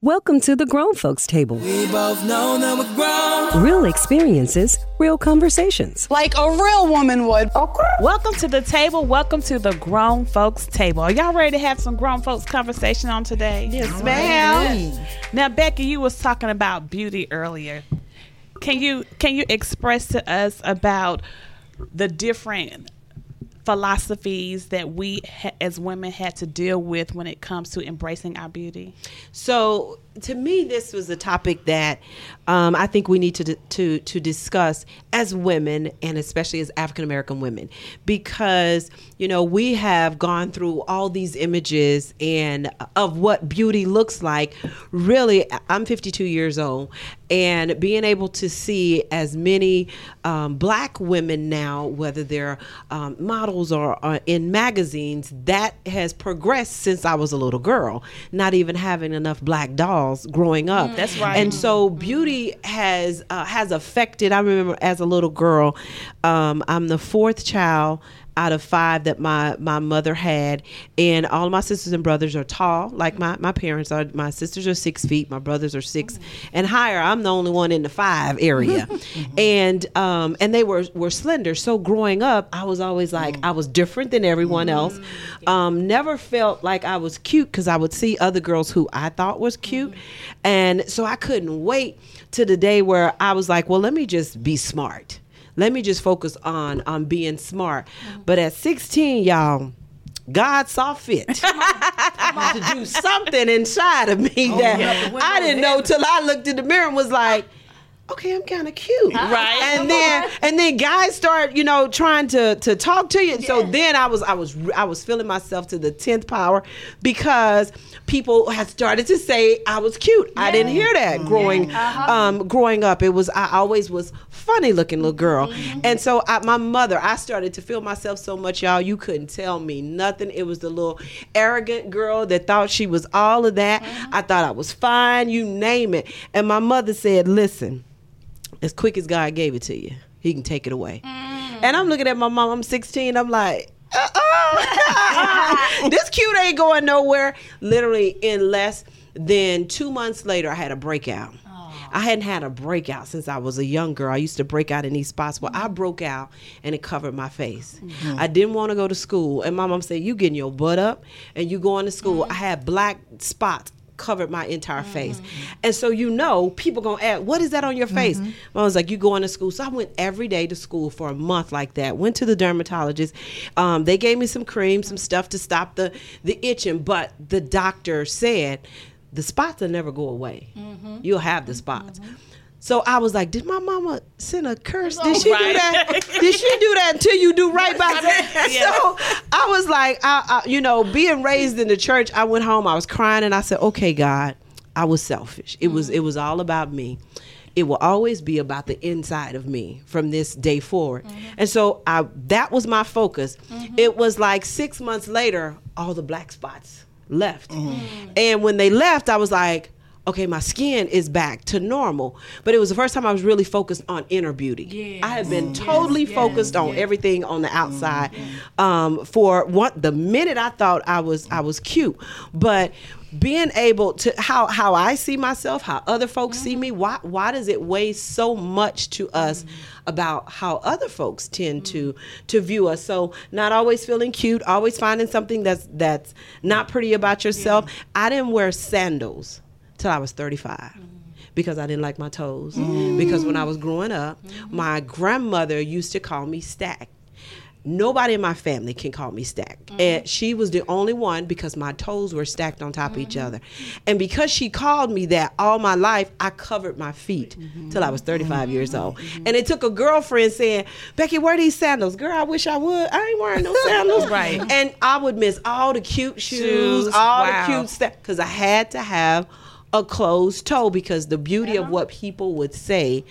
Welcome to the Grown Folks Table. We both know that we're grown. Real experiences, real conversations. Like a real woman would. Welcome to the table. Welcome to the Grown Folks Table. Are y'all ready to have some grown folks conversation on today? Yes, ma'am. Now, Becky, you was talking about beauty earlier. Can you can you express to us about the different philosophies that we ha- as women had to deal with when it comes to embracing our beauty? So, to me, this was a topic that um, I think we need to to to discuss as women, and especially as African American women, because you know we have gone through all these images and of what beauty looks like. Really, I'm 52 years old, and being able to see as many um, black women now, whether they're um, models or, or in magazines, that has progressed since I was a little girl. Not even having enough black dolls growing up. That's right. And so beauty has uh, has affected. I remember as a little girl, um, I'm the fourth child out of five that my my mother had. And all of my sisters and brothers are tall like my, my parents are my sisters are six feet my brothers are 6 and higher. I'm the only one in the five area. And um and they were were slender. So growing up i was always like i was different than everyone else. Um never felt like i was cute because i would see other girls who i thought was cute. And so i couldn't wait to the day where i was like well let me just be smart. Let me just focus on on being smart. But at 16, y'all, God saw fit I'm about to do something inside of me that I didn't know till I looked in the mirror and was like, okay, I'm kind of cute. Right. And then and then guys start, you know, trying to to talk to you. And So then I was I was I was feeling myself to the 10th power because people had started to say I was cute. I didn't hear that growing uh-huh. um growing up. It was I always was funny looking little girl. Mm-hmm. And so I, my mother, I started to feel myself so much y'all you couldn't tell me nothing. It was the little arrogant girl that thought she was all of that. Mm-hmm. I thought I was fine, you name it. And my mother said, "Listen, as quick as God gave it to you, He can take it away. Mm. And I'm looking at my mom. I'm 16. I'm like, uh-uh. this cute ain't going nowhere. Literally, in less than two months later, I had a breakout. I hadn't had a breakout since I was a young girl. I used to break out in these spots. Well, I mm-hmm. broke out and it covered my face. Mm-hmm. I didn't want to go to school. And my mom said, You getting your butt up and you going to school. Mm-hmm. I had black spots covered my entire mm-hmm. face. And so you know, people gonna ask, what is that on your face? Mm-hmm. I was like, you going to school. So I went every day to school for a month like that. Went to the dermatologist. Um, they gave me some cream, some stuff to stop the the itching. But the doctor said the spots will never go away. Mm-hmm. You'll have the spots. So I was like, did my mama send a curse? Did oh, she do that? Did she do that until you do right by her? So I was like, I, I, you know, being raised in the church, I went home, I was crying, and I said, okay, God, I was selfish. It was, it was all about me. It will always be about the inside of me from this day forward. Mm-hmm. And so I, that was my focus. Mm-hmm. It was like six months later, all the black spots left. Mm-hmm. And when they left, I was like, okay, my skin is back to normal. But it was the first time I was really focused on inner beauty. I had been totally focused on everything on the mm-hmm. outside. Um, for one, the minute I thought I was I was cute, but being able to how how I see myself, how other folks see mm-hmm. me, why why does it weigh so much to us mm-hmm. about how other folks tend to to view us? So not always feeling cute, always finding something that's that's not pretty about yourself. I didn't wear sandals till I was 35 mm. because I didn't like my toes. Mm. Because when I was growing up, mm. my grandmother used to call me Stack. Nobody in my family can call me Stack. And she was the only one because my toes were stacked on top of each mm-hmm. other. And because she called me that all my life, I covered my feet mm-hmm. till I was 35 mm-hmm. years old. And it took a girlfriend saying, Becky, wear these sandals. Girl, I wish I would. I ain't wearing no sandals. Right. And I would miss all the cute shoes, Shoes, all wow. the cute stuff because I had to have a closed toe because the beauty of uh-huh. what people would say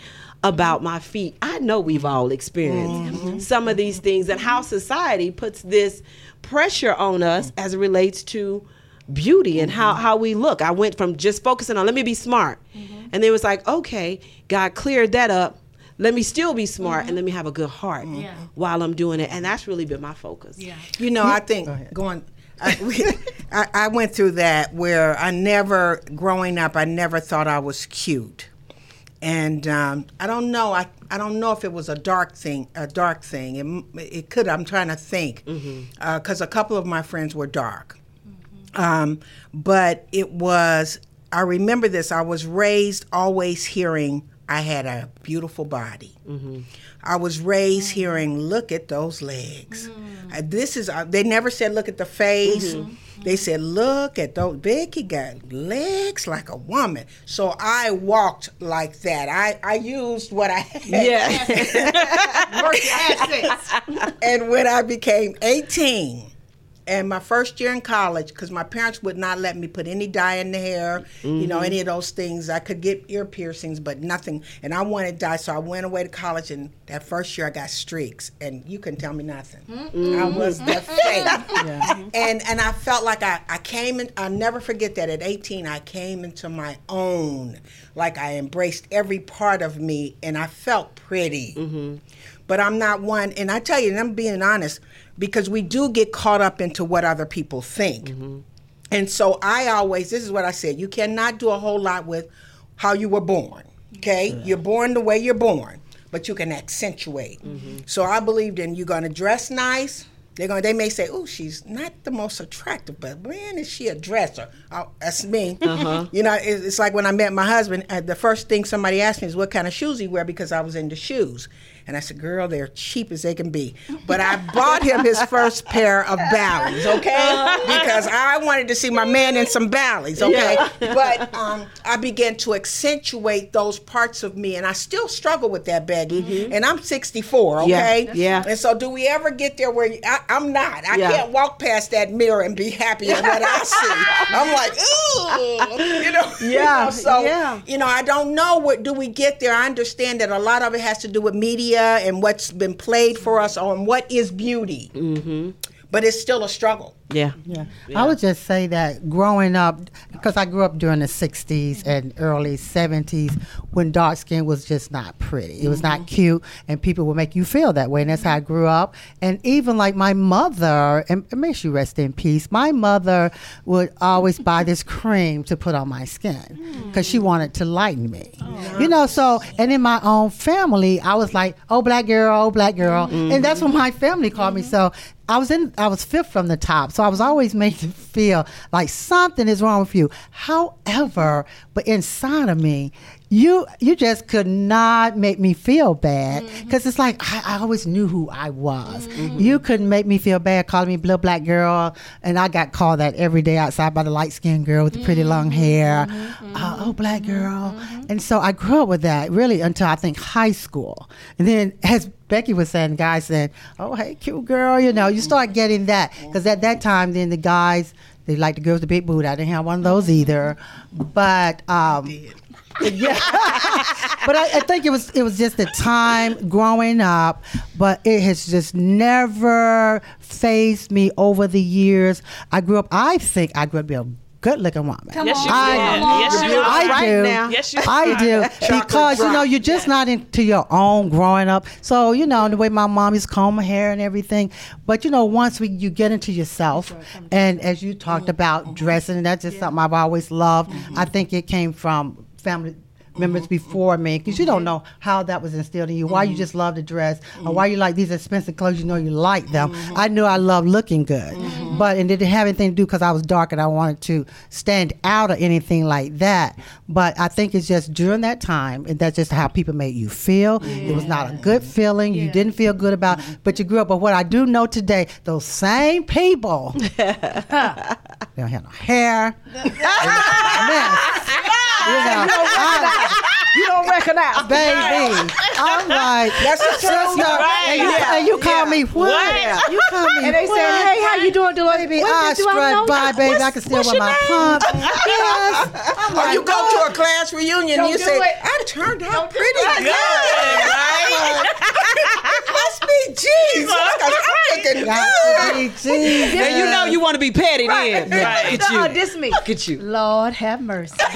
about my feet. I know we've all experienced mm-hmm. some of these things and how mm-hmm. society puts this pressure on us as it relates to beauty and how, mm-hmm. how we look. I went from just focusing on let me be smart. And then it was like, okay, God cleared that up. Let me still be smart and let me have a good heart while I'm doing it. And that's really been my focus. Yeah. You know, I think going. I, we, I, I went through that where I never, growing up, I never thought I was cute, and um, I don't know. I, I don't know if it was a dark thing. A dark thing. It, it could. I'm trying to think because Mm-hmm. uh, a couple of my friends were dark, um, but it was. I remember this. I was raised always hearing I had a beautiful body. I was raised hearing, "Look at those legs." Uh, this is. Uh, they never said, "Look at the face." They said, "Look at those." Becky got legs like a woman. So I walked like that. I I used what I had. Yeah. And when I became 18, and my first year in college, because my parents would not let me put any dye in the hair, you know, any mm-hmm. of those things. I could get ear piercings, but nothing. And I wanted dye, so I went away to college. And that first year, I got streaks, and you couldn't tell me nothing. I mm-hmm. was the fake. And and I felt like I, I came in. I'll never forget that. At 18, I came into my own. Like I embraced every part of me, and I felt pretty mm-hmm. but I'm not one. And I tell you, and I'm being honest, because we do get caught up into what other people think. Mm-hmm. And so I always, this is what I said: you cannot do a whole lot with how you were born. Okay, you're born the way you're born, but you can accentuate. Mm-hmm. So I believed in you're going to dress nice. They're going. They may say, "Oh, she's not the most attractive, but man, is she a dresser?" Oh, that's me. Uh-huh. You know, it's like when I met my husband. Uh, the first thing somebody asked me is, "What kind of shoes he wear?" Because I was into shoes, and I said, "Girl, they're cheap as they can be." But I bought him his first pair of Bally's, okay? Because I wanted to see my man in some Bally's, okay? But um, I began to accentuate those parts of me, and I still struggle with that, Becky. And I'm 64, okay? yeah. yeah. And so, do we ever get there where I, I'm not? I Yeah. can't walk past that mirror and be happy at what I see. I'm like, ooh, you know. Yeah, so yeah. you know, I don't know what do we get there. I understand that a lot of it has to do with media and what's been played for us on what is beauty. Mm-hmm. But it's still a struggle. Yeah. Yeah. I would just say that growing up, because I grew up during the 60s and early 70s when dark skin was just not pretty. It was not mm-hmm. cute, and people would make you feel that way. And that's how I grew up. And even like my mother, and and may she rest in peace, my mother would always buy this cream to put on my skin because she mm. wanted to lighten me. Oh. You know, so, and in my own family, I was like, oh, black girl, oh, black girl. And that's mm-hmm. what my family called me. Mm-hmm. So, I was in I was fifth from the top, so I was always made to feel like something is wrong with you. However, but inside of me, you you just could not make me feel bad mm-hmm. because it's like I, I always knew who I was. Mm-hmm. You couldn't make me feel bad calling me little black girl, and I got called that every day outside by the light skinned girl with the pretty mm-hmm. long hair. Uh, oh, black girl, and so I grew up with that really until I think high school, and then as Becky was saying, guys said, "Oh, hey, cute girl," you know, you start getting that. Because at that time, then the guys they like the girls with the big booty. I didn't have one of those either, but um, yeah, but I, I think it was it was just the time growing up, but it has just never phased me over the years. I grew up. I think I grew up to be a good looking woman. Come Yes, you I, did. Yes, you I are. Right do. now. Yes, you I do because you know you're just not into your own growing up. So you know the way my mom used to comb my hair and everything. But you know once we you get into yourself, and as you talked about mm-hmm. dressing, that's just something I've always loved. Mm-hmm. I think it came from family members mm-hmm. before me because you don't mm-hmm. know how that was instilled in you why you mm-hmm. just love to dress or why you like these expensive clothes you know you like them. I knew i loved looking good but it didn't have anything to do because i was dark and i wanted to stand out or anything like that. But i think it's just during that time and that's just how people made you feel. It was not a good feeling you didn't feel good about but you grew up. But what i do know today those same people they don't have no hair. They're a mess. You know, I- You don't recognize. baby. I'm like, That's the sister, truth, and you, Yeah. and you call me what? What? You call me And they what? say, "Hey, how you doing, Dolores?" Baby, What I did- I know strut by, you? baby. I can still wear my name? pump. yes. I'm Or like, you go to a class reunion and you say, it. I turned out pretty Good, good. right? Must be Jesus. 'Cause I'm looking Got to be Jesus. And you know you want to be petty then. Right. Look at you. Uh, this me. Look at you. Lord have mercy.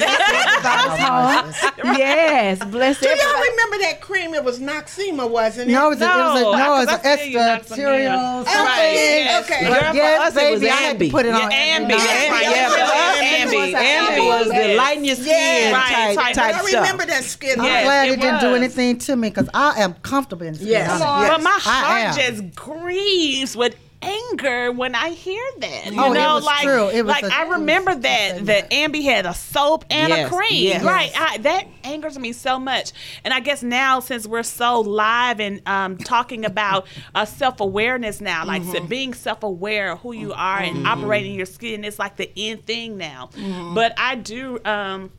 Bless. Yes, bless Do y'all remember that cream? It was Noxzema, wasn't it? No, it was, a, it was a, No, no, it was I- an 'cause I feel extra Knox cereal. Amanda. Okay, yes. okay. Girl, for yes, us, it was I had to Ambi. put it Yeah, on. Ambi. every That's night. right. Yeah, Ambi. Ambi. Ambi was the Yes. lighten your skin type, type. type I remember that skin. I'm glad it it, didn't do anything to me because I am comfortable in skin. Yes. But my heart just grieves with anger when I hear that. You Oh, it know, was like, true. It was like a- I it was remember that that Ambi had a soap and Yes, a cream. yes. Right. I, that angers me so much. And I guess now since we're so live and um, talking about uh, self awareness now, like Mm-hmm. so being self aware of who you are and operating your skin is like the end thing now. Mm-hmm. But I do. Um,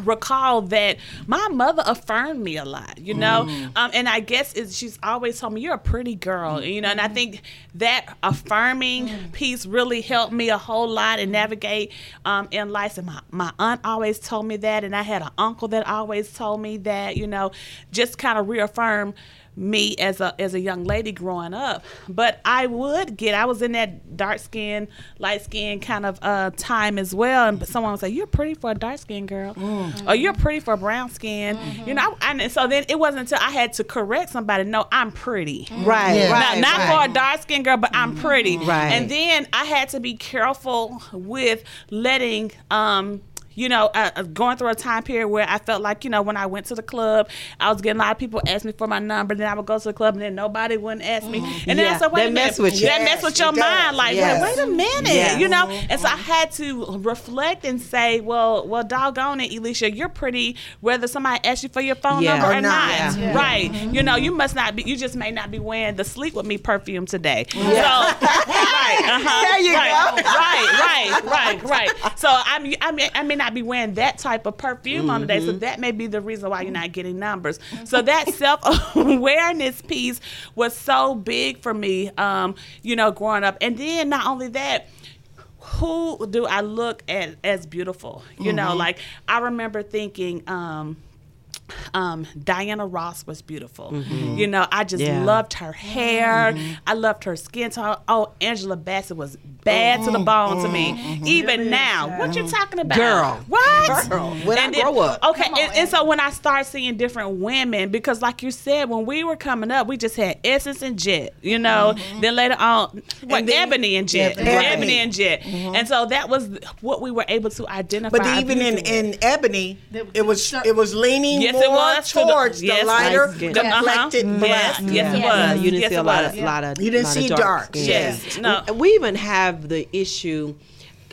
recall that my mother affirmed me a lot, you know, um, and I guess it's, she's always told me you're a pretty girl, you know, and I think that affirming piece really helped me a whole lot and navigate um, in life. And my, my aunt always told me that, and I had an uncle that always told me that, you know, just kind of reaffirm me as a as a young lady growing up. But I would get I was in that dark skin, light skin kind of uh, time as well. And someone would say, You're pretty for a dark skinned girl. Or you're pretty for a brown skin. You know, I, and so then it wasn't until I had to correct somebody, no, I'm pretty. Right, Yeah. right, Not, not right. for a dark skinned girl, but I'm pretty. Right. And then I had to be careful with letting um you know, uh, uh, going through a time period where I felt like, you know, when I went to the club, I was getting a lot of people ask me for my number. Then I would go to the club, and then nobody wouldn't ask me. And then Yeah, I said, wait that a minute, with you. that Yes, mess with your mind. Like, Yes. wait, wait a minute, Yes. you know. And so I had to reflect and say, well, well, doggone it, Elisha, you're pretty, whether somebody asks you for your phone Yeah. number or, Or not, not. Yeah. right? You know, you must not be. You just may not be wearing the sleep with me perfume today. So, right, uh-huh, There you right, go. Right, right, right, right. So I mean, I mean, I may not be wearing that type of perfume on today, Mm-hmm. so that may be the reason why you're not getting numbers. So that self awareness piece was so big for me, um, you know, growing up, and then not only that. Who do I look at as beautiful? You Mm-hmm. know, like I remember thinking, um, um, Diana Ross was beautiful. Mm-hmm. You know, I just Yeah. loved her hair. Mm-hmm. I loved her skin tone. Oh, Angela Bassett was bad to the mm-hmm. bone to me. Even now, what you talking about, Girl. What? Girl. When I then- grow up. Okay, and, and so when I start seeing different women, because like you said, when we were coming up, we just had Essence and Jet. You know, then later on, what And then- Ebony and Jet, Ebony. Ebony and Jet, and so that was what we were able to identify. But even in, in ebony, it was it was leaning Yes, more it was to the- towards the, yes, lighter, light skin. complected Uh-huh. black. Yes, yes, it was. you didn't see a lot of, lot of You didn't see dark. Yes. No. We even have the issue.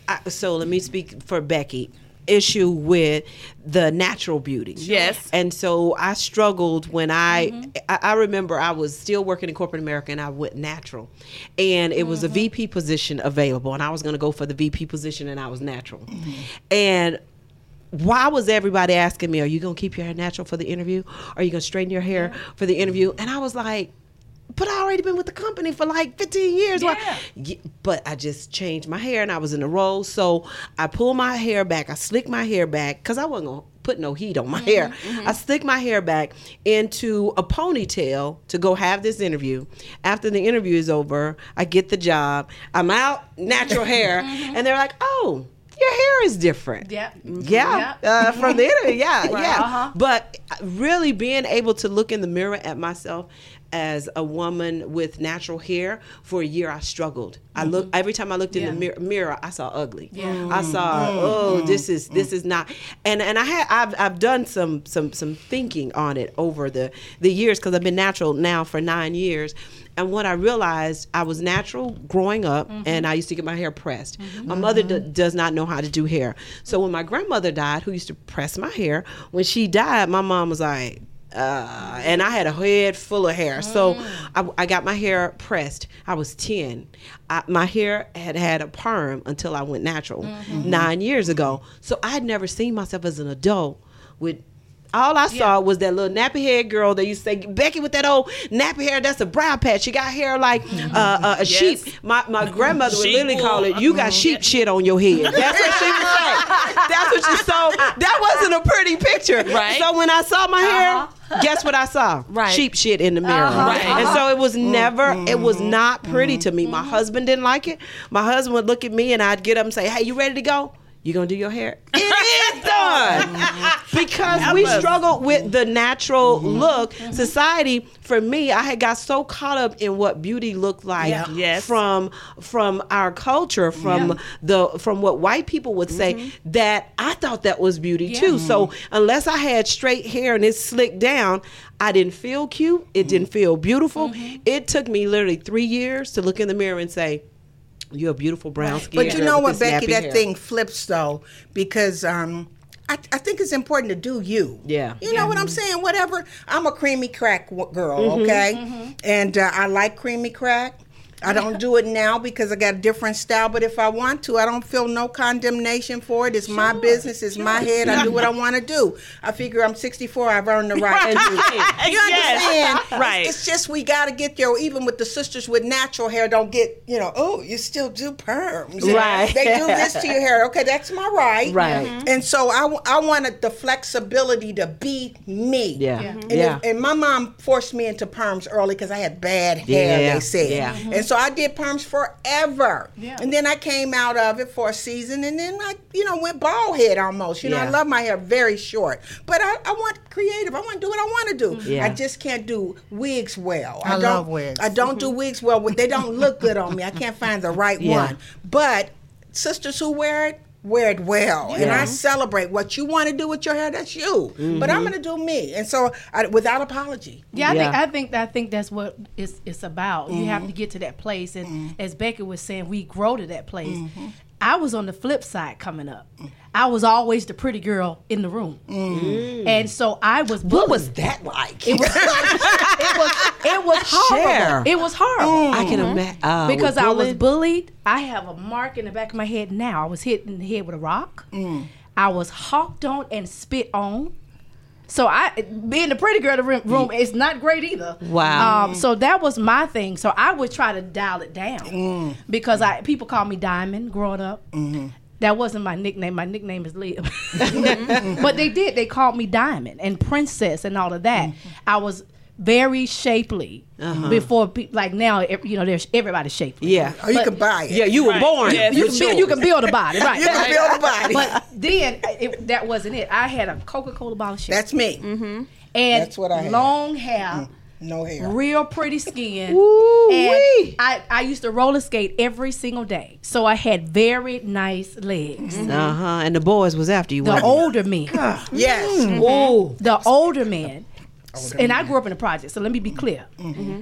I, so let me speak for Becky. Issue with the natural beauty. Yes. And so I struggled when I, mm-hmm. I I remember I was still working in corporate America and I went natural, and it was a mm-hmm. VP position available, and I was going to go for the VP position, and I was natural, mm-hmm. and why was everybody asking me, "Are you gonna keep your hair natural for the interview? Are you gonna straighten your hair for the interview?" And I was like, "But I already been with the company for like 15 years." Why- Yeah, But I just changed my hair, and I was in a role, so I pulled my hair back. I slicked my hair back because I wasn't gonna put no heat on my mm-hmm, hair. Mm-hmm. I slicked my hair back into a ponytail to go have this interview. After the interview is over, I get the job. I'm out, natural hair, mm-hmm. and they're like, "Oh." Your hair is different. Yep. Yeah, uh, from the internet. Yeah, yeah. But really being able to look in the mirror at myself as a woman with natural hair for a year, I struggled. I mm-hmm. look every time I looked in the mirror, mirror, I saw ugly. I mm-hmm. saw, mm-hmm. oh, this is this is not. And and I had I've I've done some some some thinking on it over the the years because I've been natural now for nine years. And what I realized, I was natural growing up, and I used to get my hair pressed. My mother d- does not know how to do hair. So when my grandmother died, who used to press my hair, when she died, my mom was like, uh, and I had a head full of hair. So I, I got my hair pressed. I was 10. I, my hair had had a perm until I went natural nine years ago. So I had never seen myself as an adult with all I saw was that little nappy head girl that used to say, Becky with that old nappy hair, that's a brow patch. She got hair like uh, uh, a sheep. My, my grandmother would Sheep literally call it, you got sheep shit on your head. That's what she would say. That's what you saw. that wasn't a pretty pretty picture. Right. So when I saw my hair, uh-huh. guess what I saw? Right. Cheap shit in the mirror. Right. And so uh-huh. it was mm. never, it was mm-hmm. not pretty to me. My mm-hmm. husband didn't like it. My husband would look at me and I'd get up and say, Hey, you ready to go? You gonna do your hair? It is done because we struggle with the natural mm-hmm. look. Mm-hmm. Society, for me, I had got so caught up in what beauty looked like Yeah. Yes. from from our culture, from the from what white people would say mm-hmm. that I thought that was beauty too. So unless I had straight hair and it's slicked down, I didn't feel cute. It didn't feel beautiful. It took me literally three years to look in the mirror and say. You're a beautiful brown skin. But you know what, Becky, that thing flips though, because um, I, I think it's important to do you. Yeah. You know what I'm saying? Whatever. I'm a creamy crack w- girl, okay? And uh, I like creamy crack. I don't do it now because I got a different style, but if I want to, I don't feel no condemnation for it. It's my business, it's my head. I do what I want to do. I figure I'm 64, I've earned the right to do it. You Yes. understand? Right. It's, it's just we got to get there. Even with the sisters with natural hair, don't get, you know, oh, you still do perms. Right. They do this to your hair. Okay, that's my right. Right. Mhm. And so I, I wanted the flexibility to be me. Yeah. Yeah. And, Yeah. if- and my mom forced me into perms early because I had bad hair, Yeah. they said. Yeah. And so I did perms forever. And then I came out of it for a season and then I, you know, went bald head almost. You know, I love my hair very short. But I, I want creative. I want to do what I want to do. Mm-hmm. Yeah. I just can't do wigs well. I don't, love wigs. I don't do mm-hmm. wigs well. They don't look good on me. I can't find the right Yeah. one. But sisters who wear it, wear it well. And I celebrate what you want to do with your hair, that's you. But I'm mm-hmm. going to do me. And so I, without apology. Yeah, I Yeah. think I think I think that's what it's it's about. You have to mm-hmm. get to that place, and mm-hmm. as Becky was saying, we grow to that place. I was on the flip side coming up. I was always the pretty girl in the room, mm. and so I was. Bullied. What was that like? It was. it was. It was horrible. Share. It was horrible. Mm. I can imagine. Uh, because I was bullied? bullied. I have a mark in the back of my head now. I was hit in the head with a rock. Mm. I was hawked on and spit on. So I, being the pretty girl in the room, room is not great either. Wow. Um, so that was my thing. So I would try to dial it down mm. because I people call me Diamond growing up. Mm-hmm. That wasn't my nickname. My nickname is Leah. but they did. They called me Diamond and Princess and all of that. Mm-hmm. I was very shapely before, pe- like now, you know, there's everybody's shapely. Yeah. Or you But- can buy it. Yeah, you were born. Yes, You can, build, yours. you can build a body, right? You can build a body. But then it, that wasn't it. I had a Coca Cola bottle shape. That's me. mm-hmm. and that's what I had. long hair, No hair. real pretty skin. Ooh-wee. and I, I used to roller skate every single day. So I had very nice legs. Uh huh. And the boys was after you. The older men, Yes. they? Ooh. the older men, and I grew up in a project, so let me be clear. Mm-hmm.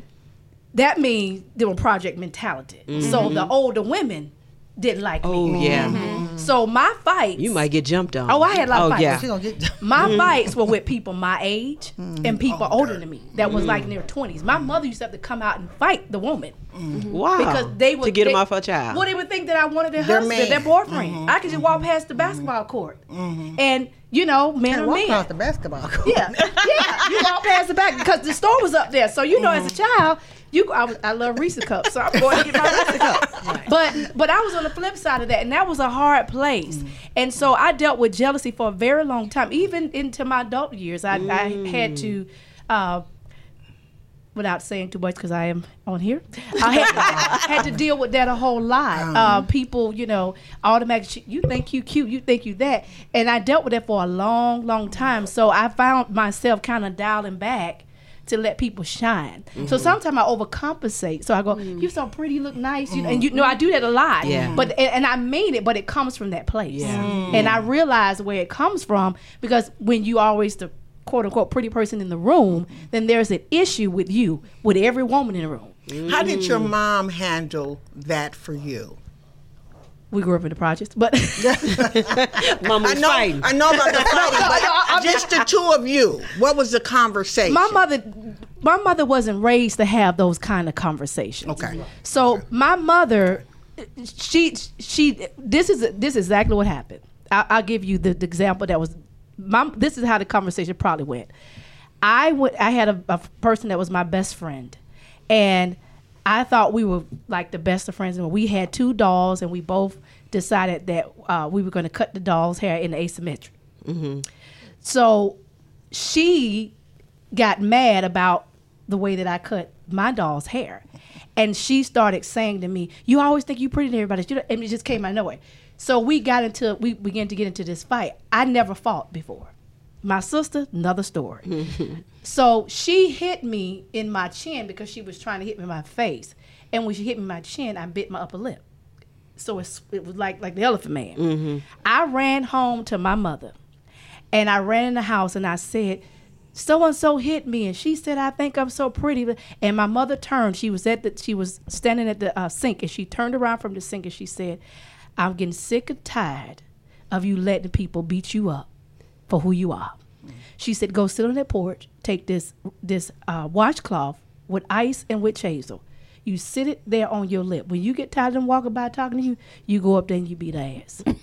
That means there were project mentality. Mm-hmm. So the older women didn't like Oh me. yeah. Mm-hmm. Mm-hmm. So my fights. You might get jumped on. Oh, I had a lot of Oh fights. yeah. She gonna get My mm-hmm. fights were with people my age and people oh, older than me that was like in their twenties. My mother used to have to come out and fight the woman Wow. because they would to get they, them off her child. Well, they would think that I wanted their, Their husband, man. their boyfriend. I could just walk past the basketball court, and you know, man or walk man. across the basketball court. Yeah, yeah. You walk past the back because the store was up there. So you know, as a child, you I, I love Reese's cups, so I'm going to get my Reese's cup. But but I was on the flip side of that, and that was a hard place. And so I dealt with jealousy for a very long time, even into my adult years. I, I had to. Uh, Without saying too much, because I am on here, I had, had to deal with that a whole lot. Uh, people, you know, automatically, you think you cute, you think you that, and I dealt with that for a long, long time. So I found myself kind of dialing back to let people shine. So mm-hmm. sometimes I overcompensate. So I go, mm. "You so pretty, look nice," you, and mm. you know I do that a lot. Yeah. But and, and I mean it, but it comes from that place. Mm. And I realize where it comes from because when you always the quote unquote pretty person in the room, then there's an issue with you with every woman in the room. How did your mom handle that for you? We grew up in the projects, but Mom was I know, fighting. I know about the fighting, but just the two of you. What was the conversation? my mother my mother wasn't raised to have those kind of conversations Okay. so my mother she she this is this is exactly what happened I, i'll give you the, the example that was my this is how the conversation probably went i would i had a, a person that was my best friend and i thought we were like the best of friends and we had two dolls and we both decided that uh, we were going to cut the doll's hair in asymmetry So she got mad about the way that I cut my doll's hair. And she started saying to me, You always think you're pretty to everybody. And it just came out of nowhere. So we got into we began to get into this fight. I never fought before. My sister, another story. so she hit me in my chin because she was trying to hit me in my face. And when she hit me in my chin, I bit my upper lip. So it's, it was like like the elephant man. I ran home to my mother and I ran in the house and I said, so and so hit me, and she said, "I think I'm so pretty." And my mother turned. She was at the. She was standing at the uh, sink, and she turned around from the sink and she said, "I'm getting sick and tired of you letting people beat you up for who you are." She said, "Go sit on that porch. Take this this uh, washcloth with ice and witch hazel. You sit it there on your lip. When you get tired of them walking by talking to you, you go up there and you beat their ass."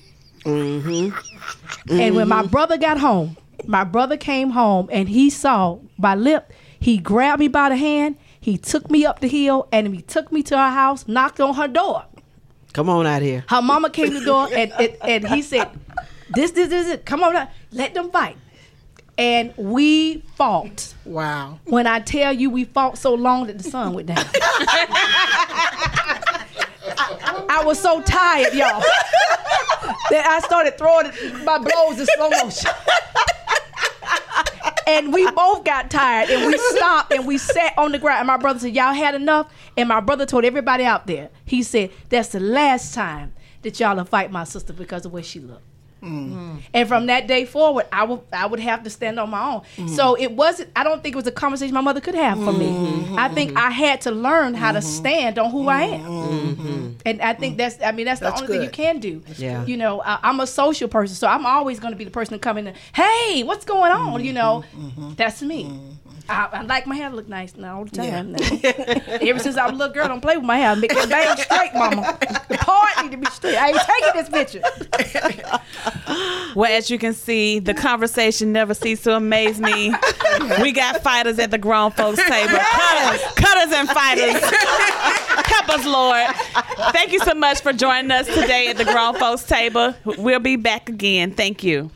And when my brother got home, my brother came home and he saw my lip. He grabbed me by the hand. He took me up the hill and he took me to her house, knocked on her door. Come on out here. Her mama came to the door and, and, and he said, This, this, this, this, come on out. Let them fight. And we fought. Wow. When I tell you we fought so long that the sun went down. I, I was so tired, y'all, that I started throwing my blows in slow motion. And we both got tired and we stopped and we sat on the ground. And my brother said, Y'all had enough? And my brother told everybody out there, he said, That's the last time that y'all will fight my sister because of the way she looked. Mm. And from that day forward, I would I would have to stand on my own. So it wasn't. I don't think it was a conversation my mother could have for me. I think I had to learn how to stand on who I am. And I think that's. I mean, that's, That's the only thing you can do. Yeah. You know, I, I'm a social person, so I'm always going to be the person to come in. And, hey, what's going on? You know, that's me. I, I like my hair to look nice now all the time. now. Ever since I was a little girl, don't play with my hair. Make it bang straight, mama. The part need to be straight. I ain't taking this picture. Well, as you can see, the conversation never ceases to amaze me. We got fighters at the grown folks table. Cutters, cutters and fighters. Help us, Lord. Thank you so much for joining us today at the grown folks table. We'll be back again. Thank you.